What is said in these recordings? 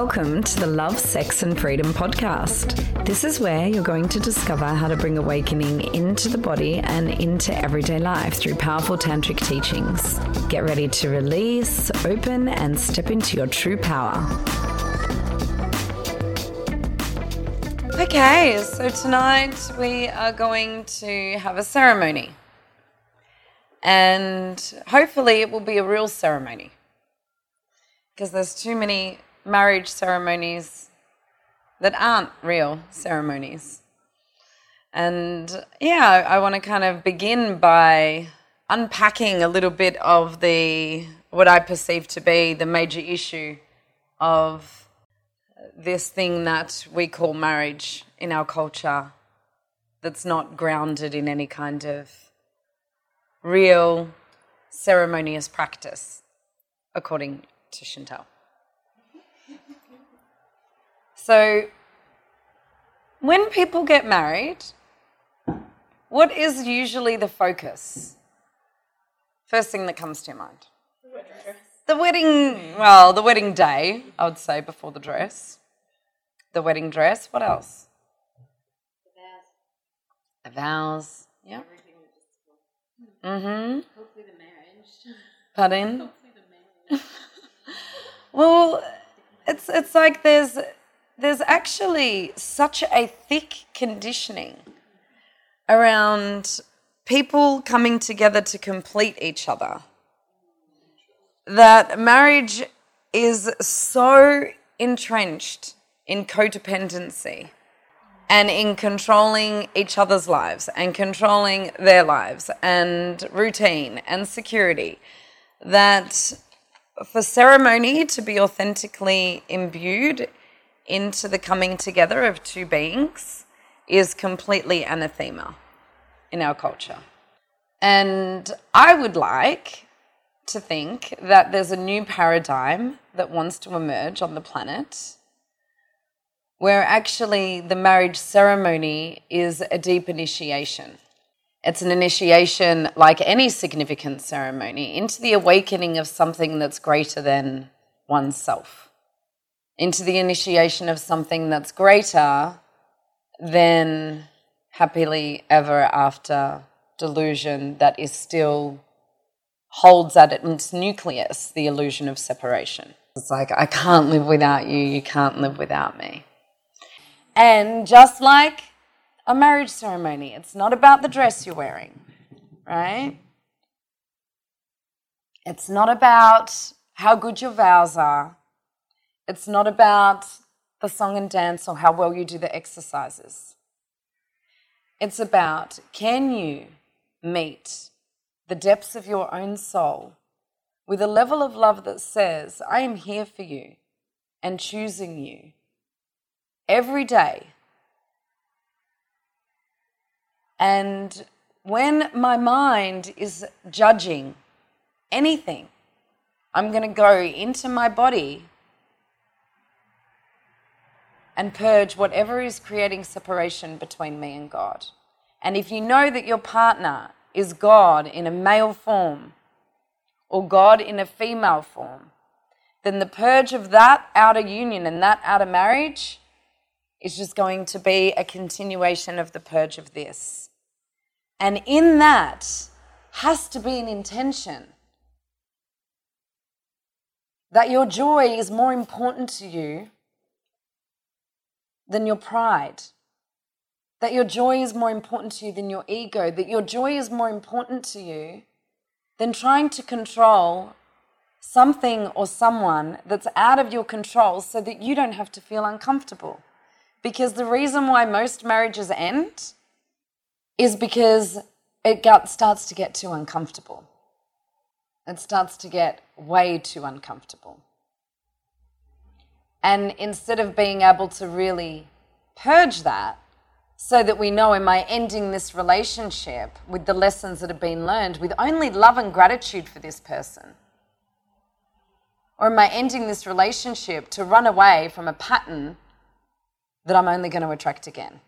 Welcome to the Love, Sex and Freedom podcast. This is where you're going to discover how to bring awakening into the body and into everyday life through powerful tantric teachings. Get ready to release, open, and step into your true power. Okay, so tonight we are going to have a ceremony. And hopefully it will be a real ceremony. Because there's too many marriage ceremonies that aren't real ceremonies. And yeah, I want to kind of begin by unpacking a little bit of the what I perceive to be the major issue of this thing that we call marriage in our culture that's not grounded in any kind of real ceremonious practice, according to Chantal. So, when people get married, what is usually the focus? First thing that comes to your mind? The wedding, well, the wedding day, I would say, before the dress. The wedding dress. What else? The vows. The vows. Yeah. Mm-hmm. Hopefully the marriage. Pardon? Hopefully the marriage. Well, it's it's like there's there's actually such a thick conditioning around people coming together to complete each other that marriage is so entrenched in codependency and in controlling each other's lives and controlling their lives and routine and security that for ceremony to be authentically imbued into the coming together of two beings is completely anathema in our culture. And I would like to think that there's a new paradigm that wants to emerge on the planet where actually the marriage ceremony is a deep initiation. It's an initiation, like any significant ceremony, into the awakening of something that's greater than oneself, into the initiation of something that's greater than happily ever after delusion that is still holds at its nucleus the illusion of separation. It's like, I can't live without you, you can't live without me. And just like a marriage ceremony, it's not about the dress you're wearing, right? It's not about how good your vows are. It's not about the song and dance or how well you do the exercises. It's about can you meet the depths of your own soul with a level of love that says, I am here for you and choosing you every day. And when my mind is judging anything, I'm going to go into my body and purge whatever is creating separation between me and God. And if you know that your partner is God in a male form or God in a female form, then the purge of that outer union and that outer marriage is just going to be a continuation of the purge of this. And in that has to be an intention that your joy is more important to you than your pride. That your joy is more important to you than your ego. That your joy is more important to you than trying to control something or someone that's out of your control so that you don't have to feel uncomfortable. Because the reason why most marriages end is because it got, starts to get too uncomfortable. It starts to get way too uncomfortable. And instead of being able to really purge that, so that we know, am I ending this relationship with the lessons that have been learned with only love and gratitude for this person? Or am I ending this relationship to run away from a pattern that I'm only going to attract again?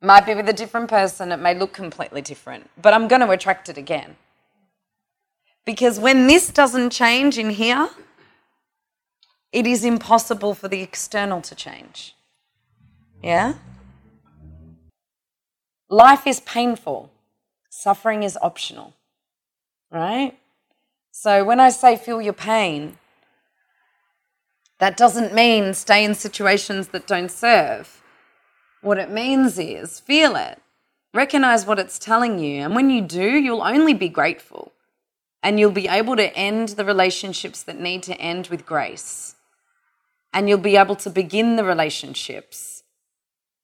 Might be with a different person, it may look completely different, but I'm going to attract it again. Because when this doesn't change in here, it is impossible for the external to change. Yeah? Life is painful, suffering is optional, right? So when I say feel your pain, that doesn't mean stay in situations that don't serve. What it means is feel it, recognize what it's telling you, and when you do, you'll only be grateful and you'll be able to end the relationships that need to end with grace. And you'll be able to begin the relationships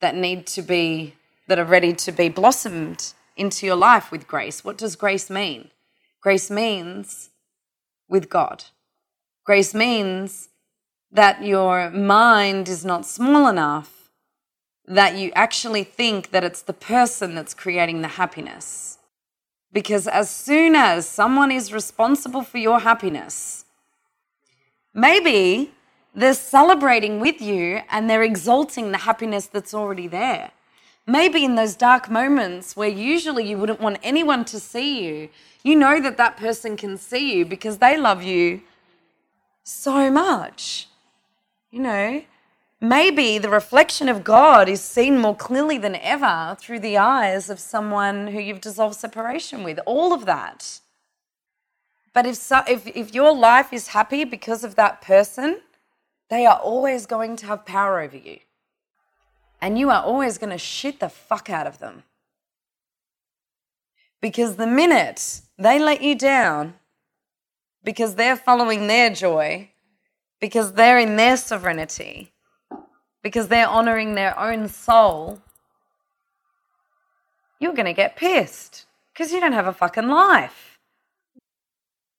that need to be, that are ready to be blossomed into your life with grace. What does grace mean? Grace means with God. Grace means that your mind is not small enough that you actually think that it's the person that's creating the happiness. Because as soon as someone is responsible for your happiness, maybe they're celebrating with you and they're exalting the happiness that's already there. Maybe in those dark moments where usually you wouldn't want anyone to see you, you know that that person can see you because they love you so much. You know, maybe the reflection of God is seen more clearly than ever through the eyes of someone who you've dissolved separation with. All of that. But if, so, if, if your life is happy because of that person, they are always going to have power over you. And you are always going to shit the fuck out of them. Because the minute they let you down, because they're following their joy, because they're in their sovereignty, because they're honoring their own soul, you're going to get pissed because you don't have a fucking life.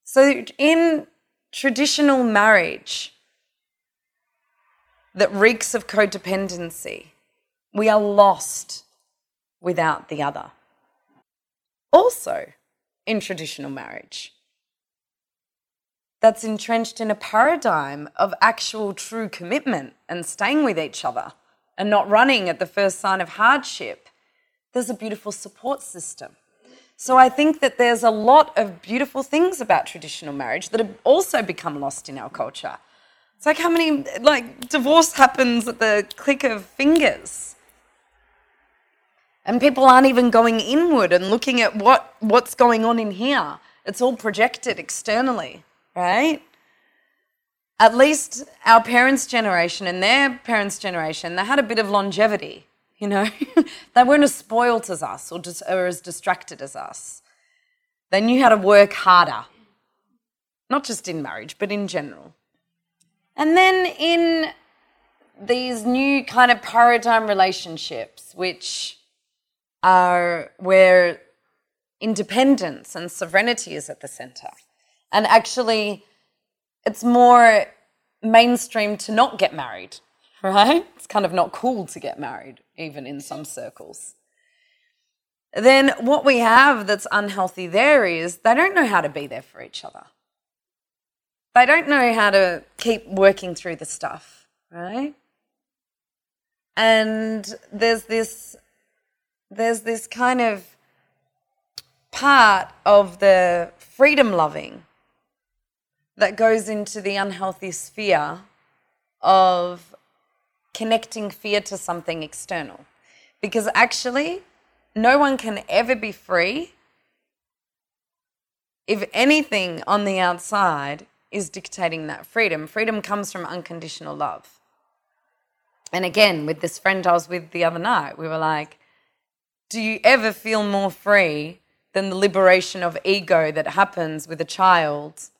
So, in traditional marriage that reeks of codependency, we are lost without the other. Also, in traditional marriage, that's entrenched in a paradigm of actual true commitment and staying with each other and not running at the first sign of hardship, there's a beautiful support system. So I think that there's a lot of beautiful things about traditional marriage that have also become lost in our culture. It's like how many, like, divorce happens at the click of fingers. And people aren't even going inward and looking at what, what's going on in here. It's all projected externally right? At least our parents' generation and their parents' generation, they had a bit of longevity, you know? they weren't as spoilt as us or, just, or as distracted as us. They knew how to work harder, not just in marriage, but in general. And then in these new kind of paradigm relationships, which are where independence and sovereignty is at the center. And actually, it's more mainstream to not get married, right? It's kind of not cool to get married, even in some circles. Then what we have that's unhealthy there is they don't know how to be there for each other. They don't know how to keep working through the stuff, right? And there's this there's this kind of part of the freedom loving that goes into the unhealthy sphere of connecting fear to something external. Because actually, no one can ever be free if anything on the outside is dictating that freedom. Freedom comes from unconditional love. And again, with this friend I was with the other night, we were like, do you ever feel more free than the liberation of ego that happens with a child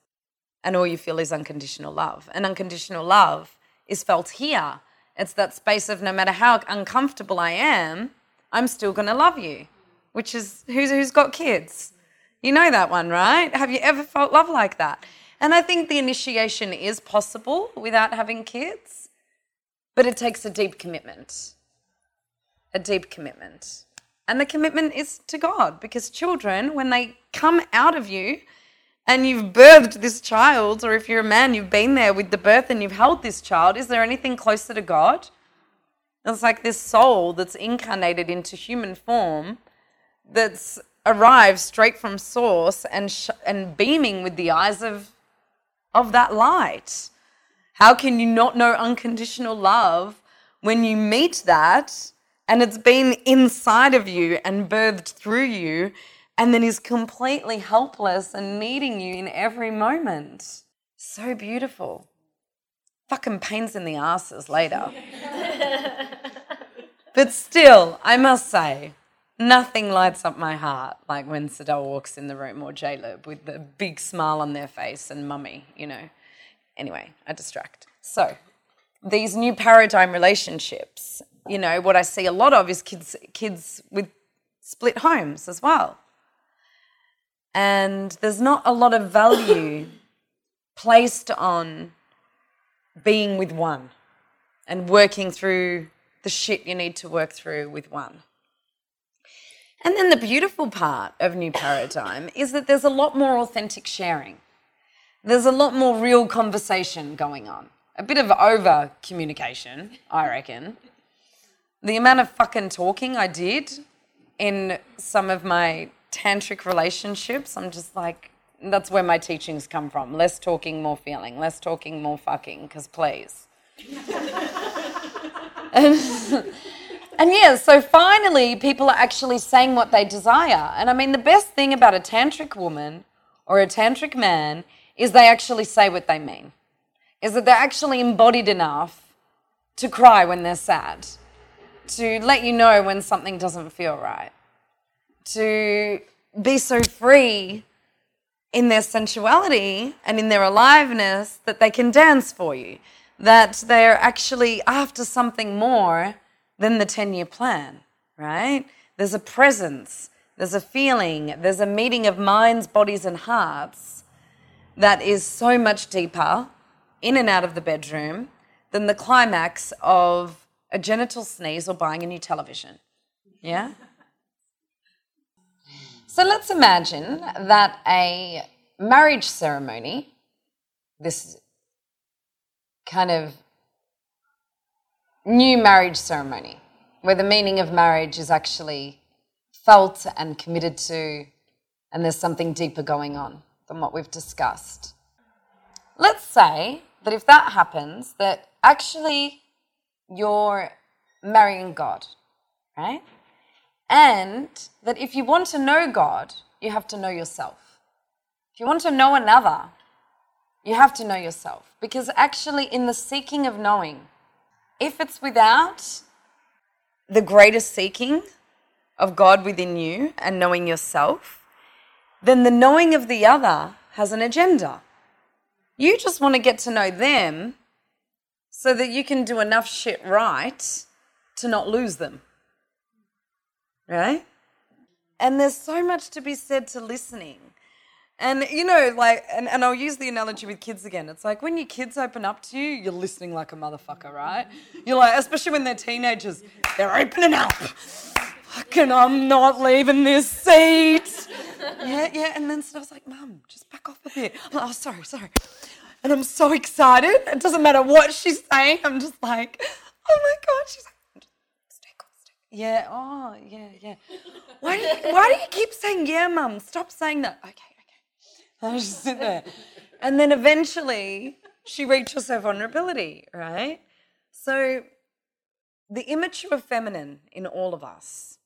and all you feel is unconditional love. And unconditional love is felt here. It's that space of no matter how uncomfortable I am, I'm still going to love you, which is who's, who's got kids? You know that one, right? Have you ever felt love like that? And I think the initiation is possible without having kids, but it takes a deep commitment. A deep commitment. And the commitment is to God because children, when they come out of you, and you've birthed this child, or if you're a man, you've been there with the birth and you've held this child, is there anything closer to God? It's like this soul that's incarnated into human form that's arrived straight from source and, sh- and beaming with the eyes of, of that light. How can you not know unconditional love when you meet that and it's been inside of you and birthed through you and then is completely helpless and needing you in every moment? So beautiful. Fucking pains in the asses later. but still, I must say, nothing lights up my heart like when Sadell walks in the room or Jaleb with the big smile on their face and mummy, you know. Anyway, I distract. So, these new paradigm relationships, you know, what I see a lot of is kids kids with split homes as well. And there's not a lot of value placed on being with one and working through the shit you need to work through with one. And then the beautiful part of New Paradigm is that there's a lot more authentic sharing. There's a lot more real conversation going on. A bit of over communication, I reckon. The amount of fucking talking I did in some of my tantric relationships, I'm just like, that's where my teachings come from. Less talking, more feeling. Less talking, more fucking, because please. and, and yeah, so finally, people are actually saying what they desire. And I mean, the best thing about a tantric woman or a tantric man is they actually say what they mean, is that they're actually embodied enough to cry when they're sad, to let you know when something doesn't feel right, to be so free in their sensuality and in their aliveness that they can dance for you, that they're actually after something more than the 10 year plan, right? There's a presence, there's a feeling, there's a meeting of minds, bodies, and hearts that is so much deeper in and out of the bedroom than the climax of a genital sneeze or buying a new television. Yeah? So let's imagine that a marriage ceremony, this kind of new marriage ceremony, where the meaning of marriage is actually felt and committed to, and there's something deeper going on than what we've discussed. Let's say that if that happens, that actually you're marrying God, right? And that if you want to know God, you have to know yourself. If you want to know another, you have to know yourself. Because actually, in the seeking of knowing, if it's without the greatest seeking of God within you and knowing yourself, then the knowing of the other has an agenda. You just want to get to know them so that you can do enough shit right to not lose them right? And there's so much to be said to listening. And you know, like, and, and I'll use the analogy with kids again. It's like when your kids open up to you, you're listening like a motherfucker, right? You're like, especially when they're teenagers, they're opening up. Fucking, I'm not leaving this seat. Yeah, yeah. And then stuff's like, Mum, just back off a bit. I'm like, oh, sorry, sorry. And I'm so excited. It doesn't matter what she's saying. I'm just like, oh my God. She's like, yeah. Oh, yeah, yeah. Why do you, why do you keep saying yeah, mum? Stop saying that. Okay, I just there, and then eventually she reaches her vulnerability, right? So the immature feminine in all of us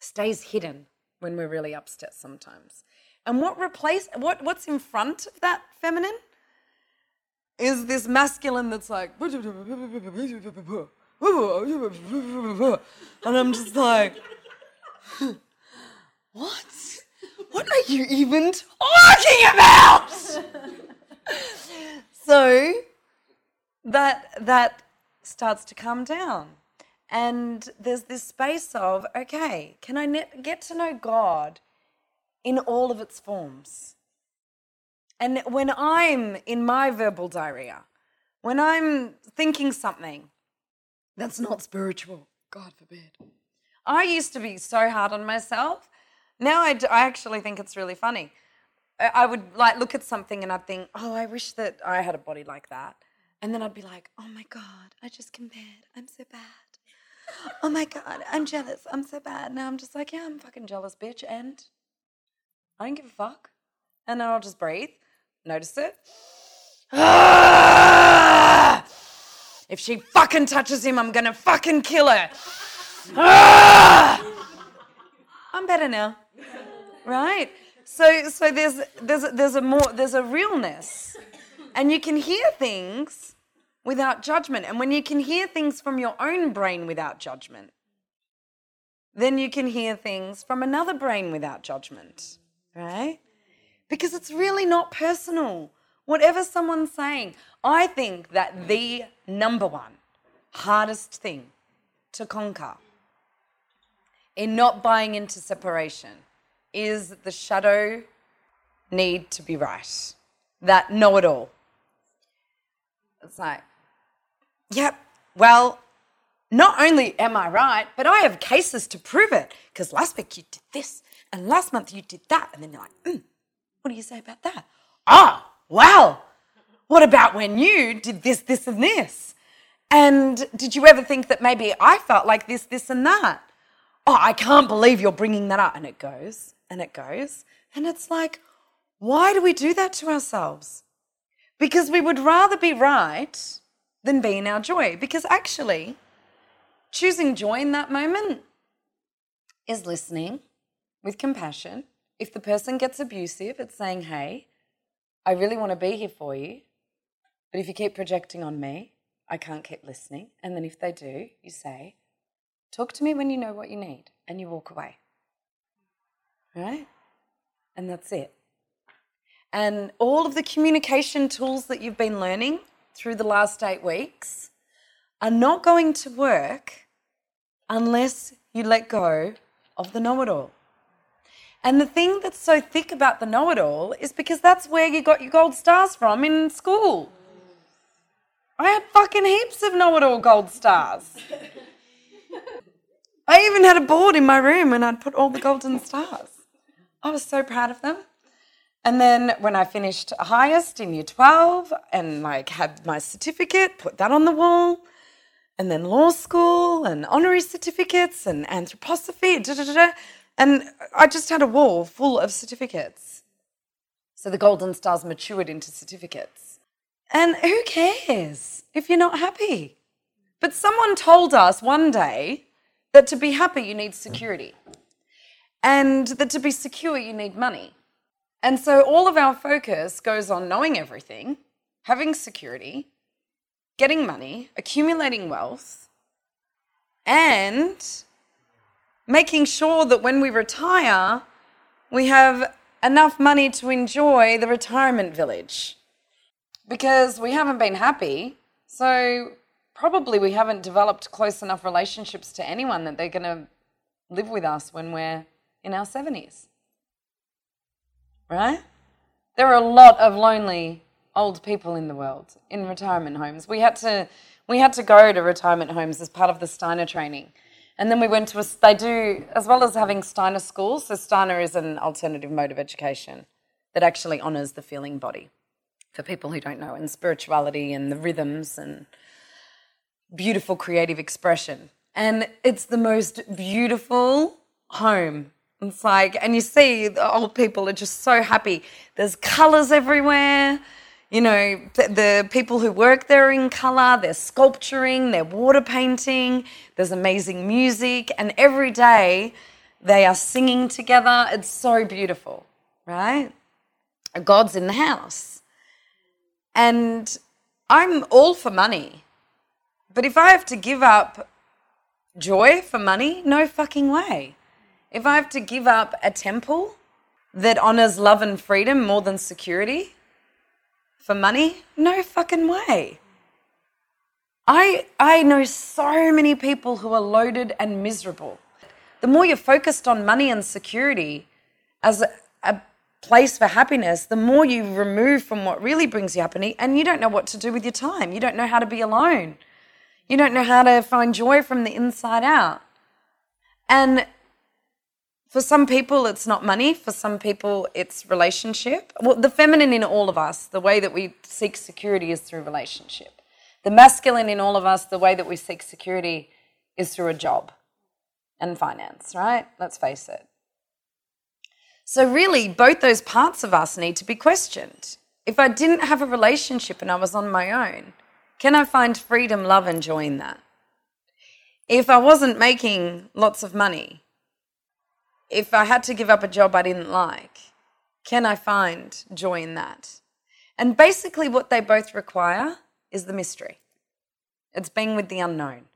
stays hidden when we're really upset sometimes. And what replace what what's in front of that feminine is this masculine that's like and I'm just like, what? What are you even talking about? so that that starts to come down. And there's this space of, okay, can I get to know God in all of its forms? And when I'm in my verbal diarrhea, when I'm thinking something, that's not spiritual. God forbid. I used to be so hard on myself. Now I, I actually think it's really funny. I, I would like look at something and I'd think, oh, I wish that I had a body like that. And then I'd be like, oh my God, I just compared. I'm so bad. Oh my God, I'm jealous. I'm so bad. Now I'm just like, yeah, I'm fucking jealous, bitch. And I don't give a fuck. And then I'll just breathe, notice it. If she fucking touches him, I'm gonna fucking kill her. I'm better now. Right? So so there's there's there's a more there's a realness. And you can hear things without judgment. And when you can hear things from your own brain without judgment, then you can hear things from another brain without judgment, right? Because it's really not personal. Whatever someone's saying, I think that the number one hardest thing to conquer in not buying into separation is the shadow need to be right. That know it all. It's like, yep, well, not only am I right, but I have cases to prove it. Because last week you did this, and last month you did that. And then you're like, mm, what do you say about that? Ah, well, what about when you did this, this, and this? And did you ever think that maybe I felt like this, this, and that? Oh, I can't believe you're bringing that up. And it goes, and it goes. And it's like, why do we do that to ourselves? Because we would rather be right than be in our joy. Because actually, choosing joy in that moment is listening with compassion. If the person gets abusive, it's saying, hey, I really want to be here for you. But if you keep projecting on me, I can't keep listening. And then if they do, you say, talk to me when you know what you need, and you walk away. Right? And that's it. And all of the communication tools that you've been learning through the last eight weeks are not going to work unless you let go of the know it all. And the thing that's so thick about the know it all is because that's where you got your gold stars from in school. I had fucking heaps of know it all gold stars. I even had a board in my room and I'd put all the golden stars. I was so proud of them. And then when I finished highest in year 12 and like had my certificate, put that on the wall. And then law school and honorary certificates and anthroposophy, da, da, da, and I just had a wall full of certificates. So the golden stars matured into certificates. And who cares if you're not happy? But someone told us one day that to be happy, you need security. And that to be secure, you need money. And so all of our focus goes on knowing everything, having security, getting money, accumulating wealth, and making sure that when we retire, we have enough money to enjoy the retirement village. Because we haven't been happy, so probably we haven't developed close enough relationships to anyone that they're going to live with us when we're in our 70s right? There are a lot of lonely old people in the world in retirement homes. We had to we had to go to retirement homes as part of the Steiner training. And then we went to a, they do, as well as having Steiner schools, so Steiner is an alternative mode of education that actually honours the feeling body for people who don't know, and spirituality and the rhythms and beautiful creative expression. And it's the most beautiful home it's like, and you see the old people are just so happy. There's colors everywhere. You know, the, the people who work there are in color, they're sculpturing, they're water painting, there's amazing music, and every day they are singing together. It's so beautiful, right? God's in the house. And I'm all for money. But if I have to give up joy for money, no fucking way. If I have to give up a temple that honors love and freedom more than security for money, no fucking way. I, I know so many people who are loaded and miserable. The more you're focused on money and security as a, a place for happiness, the more you remove from what really brings you happiness, and you don't know what to do with your time. You don't know how to be alone. You don't know how to find joy from the inside out. And for some people, it's not money. For some people, it's relationship. Well, the feminine in all of us, the way that we seek security is through relationship. The masculine in all of us, the way that we seek security is through a job and finance, right? Let's face it. So, really, both those parts of us need to be questioned. If I didn't have a relationship and I was on my own, Can I find freedom, love, and joy in that? If I wasn't making lots of money, if I had to give up a job I didn't like, can I find joy in that? And basically, what they both require is the mystery. It's being with the unknown.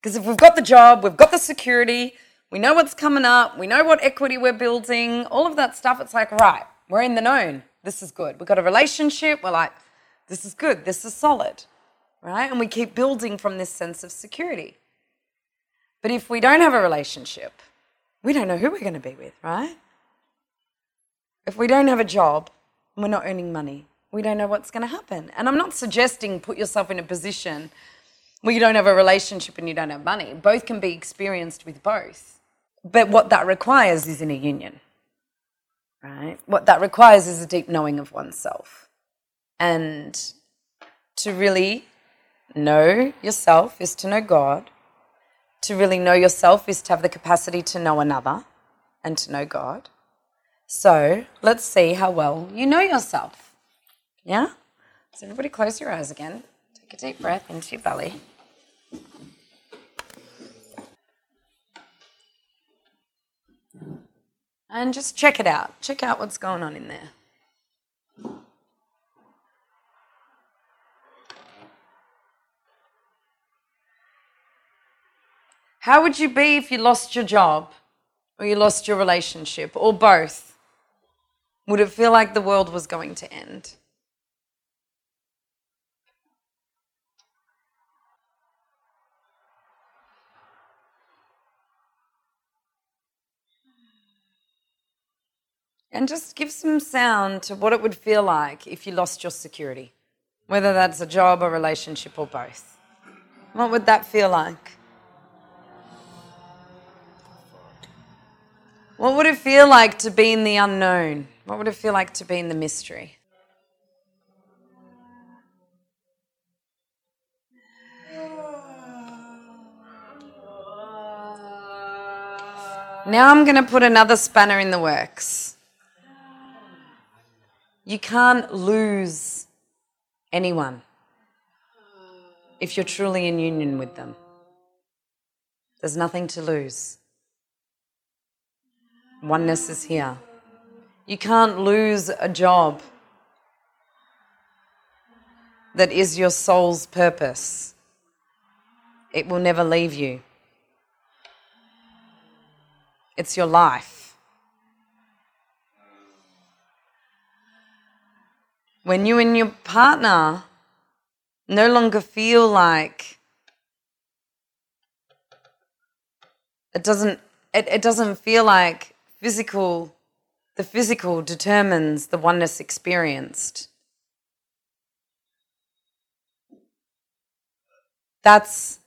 Because if we've got the job, we've got the security, we know what's coming up, we know what equity we're building, all of that stuff, it's like, right, we're in the known. This is good. We've got a relationship, we're like, this is good, this is solid, right? And we keep building from this sense of security. But if we don't have a relationship, we don't know who we're going to be with, right? If we don't have a job and we're not earning money, we don't know what's going to happen. And I'm not suggesting put yourself in a position where you don't have a relationship and you don't have money. Both can be experienced with both. But what that requires is in a union, right? What that requires is a deep knowing of oneself. And to really know yourself is to know God. To really know yourself is to have the capacity to know another and to know God. So let's see how well you know yourself. Yeah? So everybody close your eyes again. Take a deep breath into your belly. And just check it out. Check out what's going on in there. How would you be if you lost your job or you lost your relationship or both? Would it feel like the world was going to end? And just give some sound to what it would feel like if you lost your security, whether that's a job, a relationship, or both. What would that feel like? What would it feel like to be in the unknown? What would it feel like to be in the mystery? Now I'm going to put another spanner in the works. You can't lose anyone if you're truly in union with them. There's nothing to lose. Oneness is here. You can't lose a job that is your soul's purpose. It will never leave you. It's your life. When you and your partner no longer feel like it doesn't it, it doesn't feel like physical the physical determines the oneness experienced. That's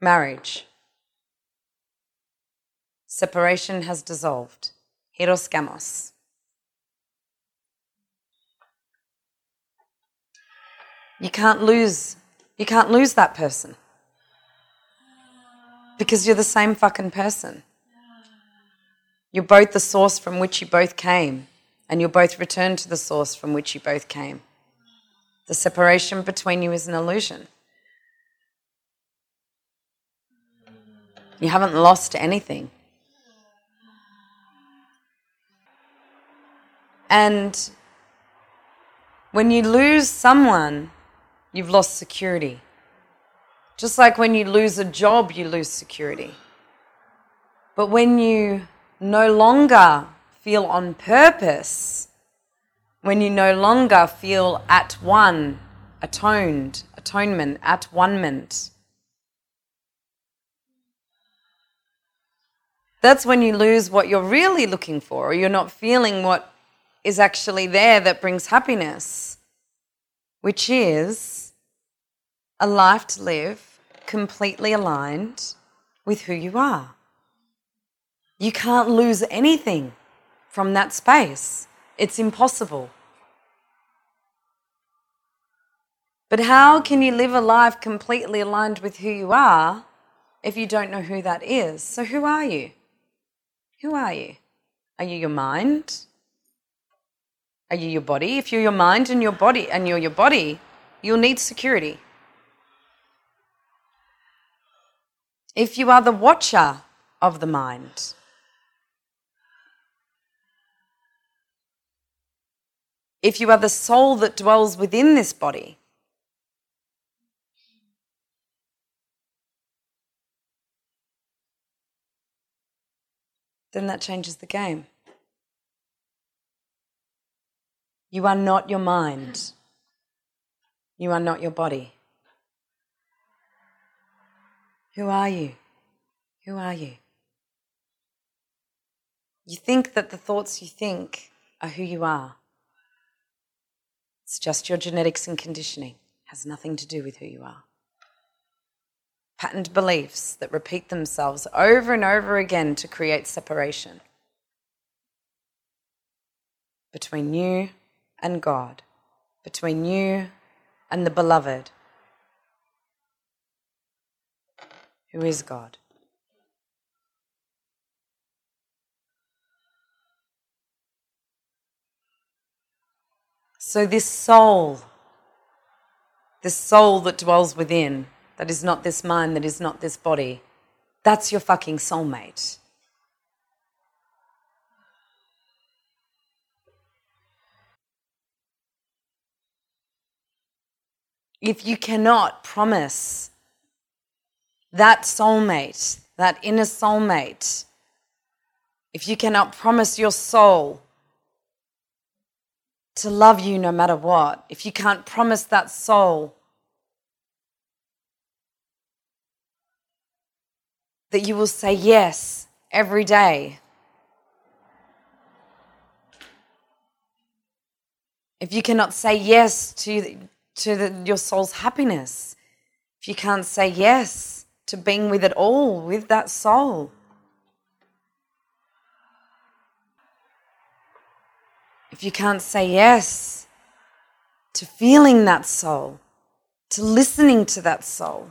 marriage. Separation has dissolved. Hieros gamos. You can't lose you can't lose that person. Because you're the same fucking person. You're both the source from which you both came, and you'll both return to the source from which you both came. The separation between you is an illusion. You haven't lost anything. And when you lose someone, you've lost security. Just like when you lose a job, you lose security. But when you no longer feel on purpose, when you no longer feel at one, atoned, atonement, at one-ment, that's when you lose what you're really looking for, or you're not feeling what is actually there that brings happiness, which is a life to live completely aligned with who you are. You can't lose anything from that space. It's impossible. But how can you live a life completely aligned with who you are if you don't know who that is? So, who are you? Who are you? Are you your mind? Are you your body? If you're your mind and your body and you're your body, you'll need security. If you are the watcher of the mind, if you are the soul that dwells within this body, then that changes the game. You are not your mind. You are not your body. Who are you? Who are you? You think that the thoughts you think are who you are. It's just your genetics and conditioning, it has nothing to do with who you are. Patterned beliefs that repeat themselves over and over again to create separation between you and God, between you and the beloved, who is God. So, this soul, this soul that dwells within, that is not this mind, that is not this body, that's your fucking soulmate. If you cannot promise that soulmate, that inner soulmate, if you cannot promise your soul to love you no matter what, if you can't promise that soul that you will say yes every day, if you cannot say yes to, to the, your soul's happiness, if you can't say yes to being with it all, with that soul, if you can't say yes to feeling that soul, to listening to that soul,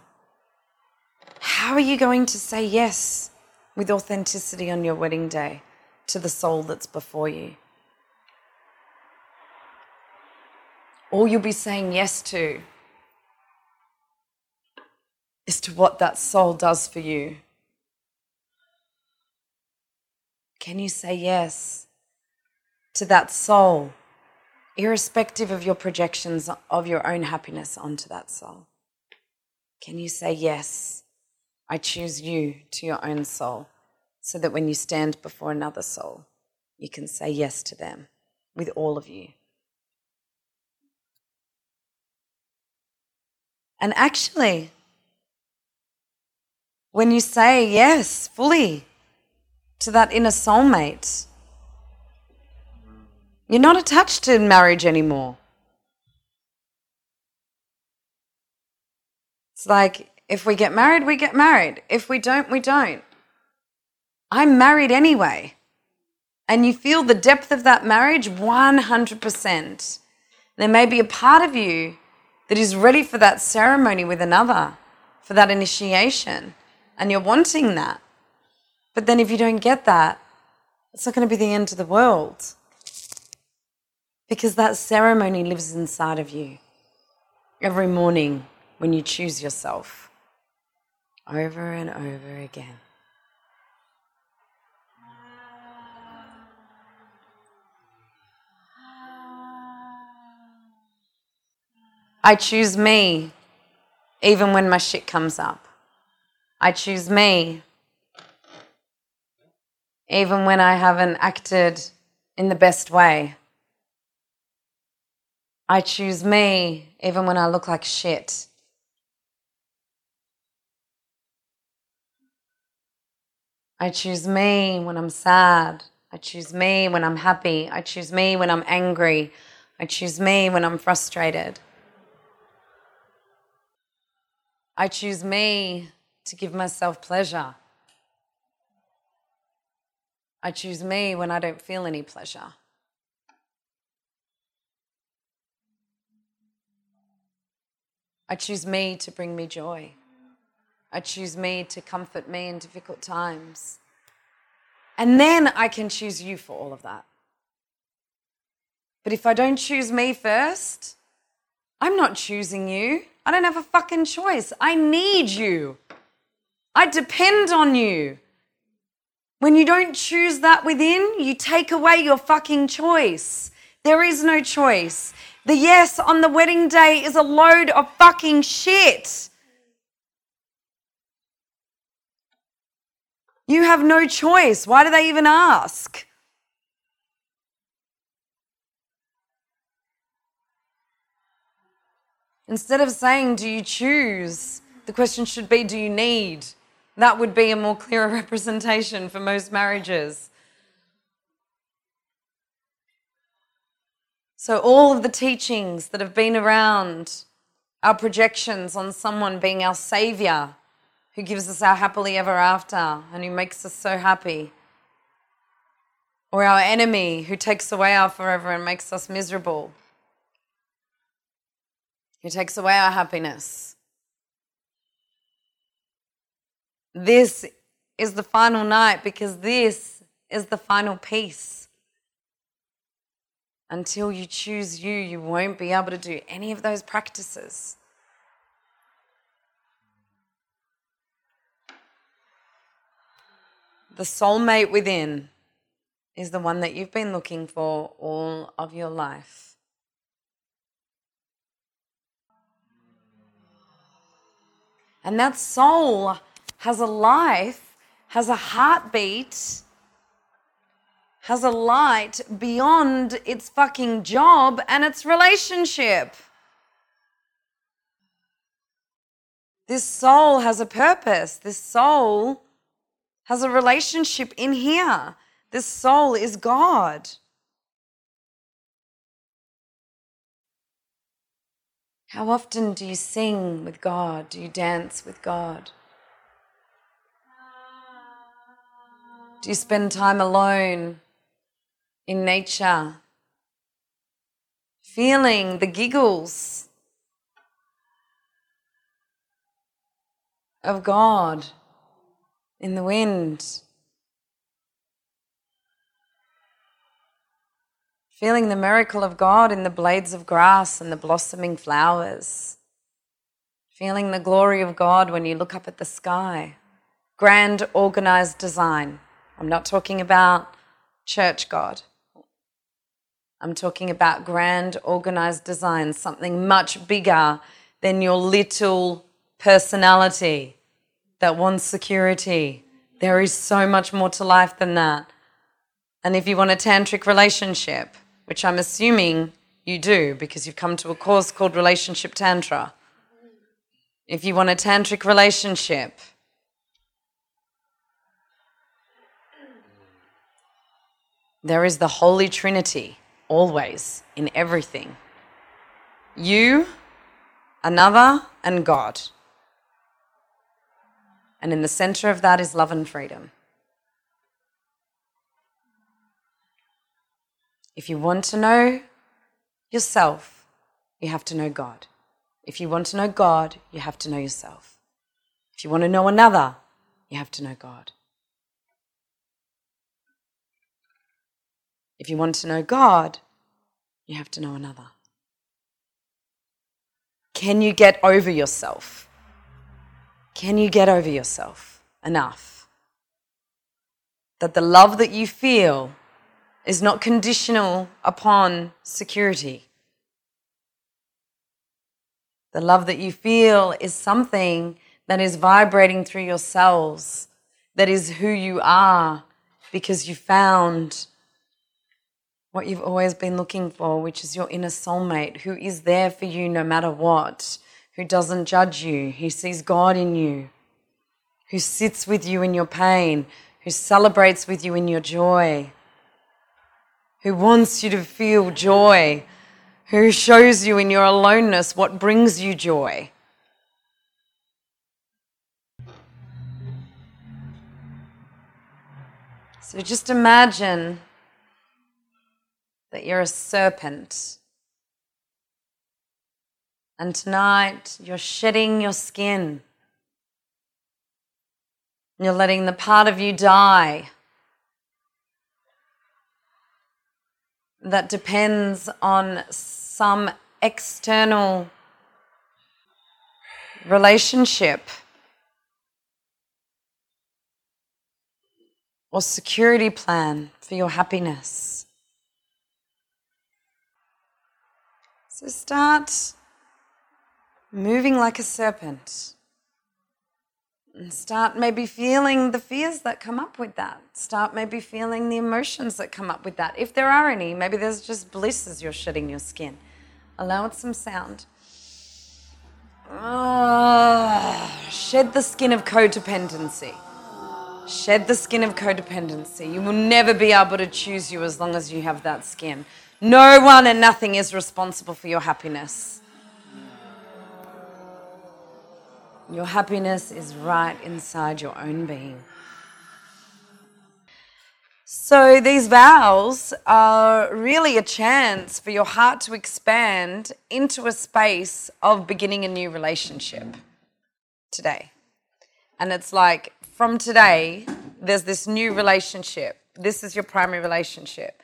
how are you going to say yes with authenticity on your wedding day to the soul that's before you? All you'll be saying yes to is to what that soul does for you. Can you say yes to that soul, irrespective of your projections of your own happiness onto that soul? Can you say yes? I choose you to your own soul, so that when you stand before another soul, you can say yes to them with all of you. And actually, when you say yes fully to that inner soulmate, you're not attached to marriage anymore. It's like if we get married, we get married. If we don't, we don't. I'm married anyway. And you feel the depth of that marriage 100%. There may be a part of you that is ready for that ceremony with another, for that initiation, and you're wanting that. But then if you don't get that, it's not going to be the end of the world. Because that ceremony lives inside of you every morning when you choose yourself over and over again. I choose me even when my shit comes up. I choose me even when I haven't acted in the best way. I choose me even when I look like shit. I choose me when I'm sad. I choose me when I'm happy. I choose me when I'm angry. I choose me when I'm frustrated. I choose me to give myself pleasure. I choose me when I don't feel any pleasure. I choose me to bring me joy. I choose me to comfort me in difficult times. And then I can choose you for all of that. But if I don't choose me first, I'm not choosing you. I don't have a fucking choice. I need you. I depend on you. When you don't choose that within, you take away your fucking choice. There is no choice. The yes on the wedding day is a load of fucking shit. You have no choice. Why do they even ask? Instead of saying, Do you choose? the question should be, Do you need? That would be a more clearer representation for most marriages. So, all of the teachings that have been around our projections on someone being our savior, who gives us our happily ever after and who makes us so happy, or our enemy who takes away our forever and makes us miserable, who takes away our happiness. This is the final night because this is the final peace. Until you choose you, you won't be able to do any of those practices. The soulmate within is the one that you've been looking for all of your life. And that soul has a life, has a heartbeat, has a light beyond its fucking job and its relationship. This soul has a purpose. This soul has a relationship in here. This soul is God. How often do you sing with God? Do you dance with God? Do you spend time alone in nature, feeling the giggles of God in the wind? Feeling the miracle of God in the blades of grass and the blossoming flowers. Feeling the glory of God when you look up at the sky. Grand organized design. I'm not talking about church God. I'm talking about grand organized design, something much bigger than your little personality that wants security. There is so much more to life than that. And if you want a tantric relationship, which I'm assuming you do because you've come to a course called Relationship Tantra. If you want a tantric relationship, there is the Holy Trinity always in everything you, another, and God. And in the center of that is love and freedom. If you want to know yourself, you have to know God. If you want to know God, you have to know yourself. If you want to know another, you have to know God. If you want to know God, you have to know another. Can you get over yourself? Can you get over yourself enough that the love that you feel is not conditional upon security. The love that you feel is something that is vibrating through your cells, that is who you are because you found what you've always been looking for, which is your inner soulmate who is there for you no matter what, who doesn't judge you, who sees God in you, who sits with you in your pain, who celebrates with you in your joy who wants you to feel joy, who shows you in your aloneness what brings you joy. So just imagine that you're a serpent. And tonight you're shedding your skin. You're letting the part of you die that depends on some external relationship or security plan for your happiness. So start moving like a serpent. And start maybe feeling the fears that come up with that. Start maybe feeling the emotions that come up with that. If there are any, maybe there's just bliss as you're shedding your skin. Allow it some sound. Ah, shed the skin of codependency. Shed the skin of codependency. You will never be able to choose you as long as you have that skin. No one and nothing is responsible for your happiness. Your happiness is right inside your own being. So, these vows are really a chance for your heart to expand into a space of beginning a new relationship today. And it's like from today, there's this new relationship. This is your primary relationship.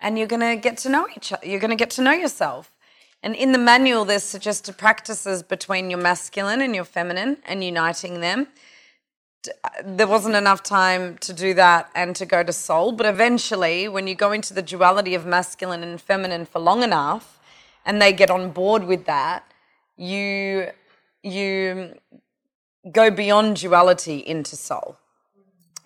And you're going to get to know each other. You're going to get to know yourself. And in the manual, there's suggested practices between your masculine and your feminine and uniting them. Uh, there wasn't enough time to do that and to go to soul, but eventually, when you go into the duality of masculine and feminine for long enough, and they get on board with that, you you go beyond duality into soul,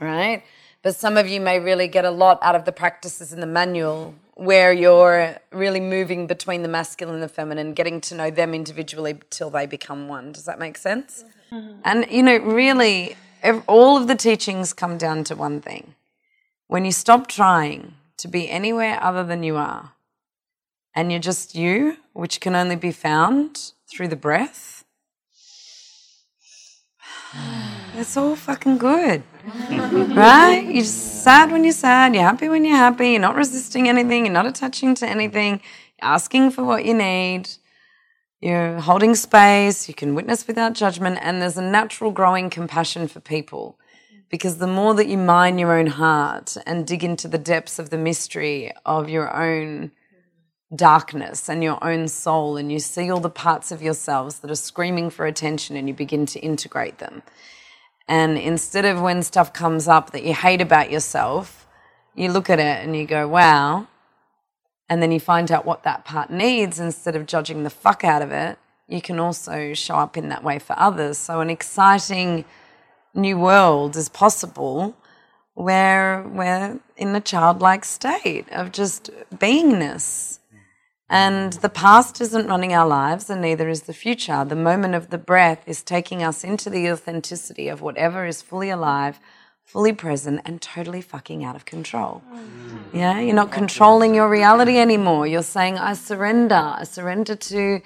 right? But some of you may really get a lot out of the practices in the manual where you're really moving between the masculine and the feminine, getting to know them individually till they become one. Does that make sense? Mm-hmm. And, you know, really, all of the teachings come down to one thing. When you stop trying to be anywhere other than you are, and you're just you, which can only be found through the breath, it's all fucking good. Right? You're sad when you're sad, you're happy when you're happy, you're not resisting anything, you're not attaching to anything, you're asking for what you need, you're holding space, you can witness without judgment, and there's a natural growing compassion for people. Because the more that you mine your own heart and dig into the depths of the mystery of your own darkness and your own soul, and you see all the parts of yourselves that are screaming for attention and you begin to integrate them and instead of when stuff comes up that you hate about yourself, you look at it and you go, wow. And then you find out what that part needs instead of judging the fuck out of it. You can also show up in that way for others. So, an exciting new world is possible where we're in a childlike state of just beingness and the past isn't running our lives, and neither is the future. The moment of the breath is taking us into the authenticity of whatever is fully alive, fully present, and totally fucking out of control. Yeah, you're not controlling your reality anymore. You're saying, I surrender. I surrender to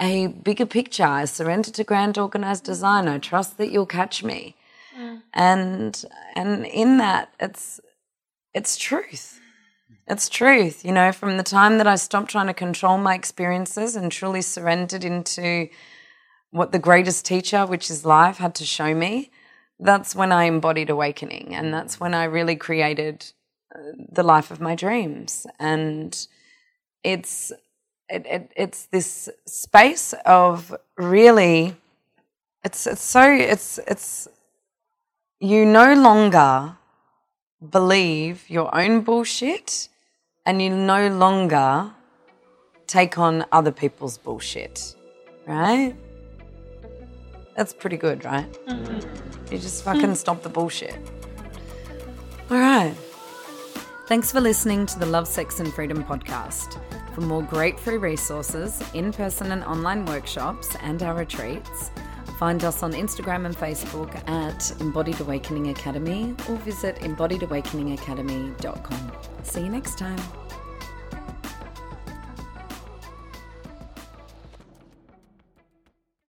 a bigger picture. I surrender to grand organized design. I trust that you'll catch me. Mm. And and in that, it's it's truth. It's truth. You know, from the time that I stopped trying to control my experiences and truly surrendered into what the greatest teacher, which is life, had to show me, that's when I embodied awakening. And that's when I really created uh, the life of my dreams. And it's, it, it, it's this space of really, it's, it's so, it's, it's, you no longer believe your own bullshit and you no longer take on other people's bullshit, right? That's pretty good, right? Mm-hmm. You just fucking stop the bullshit. All right. Thanks for listening to the Love, Sex and Freedom podcast. For more great free resources, in person and online workshops, and our retreats, find us on Instagram and Facebook at Embodied Awakening Academy or visit embodiedawakeningacademy.com. See you next time.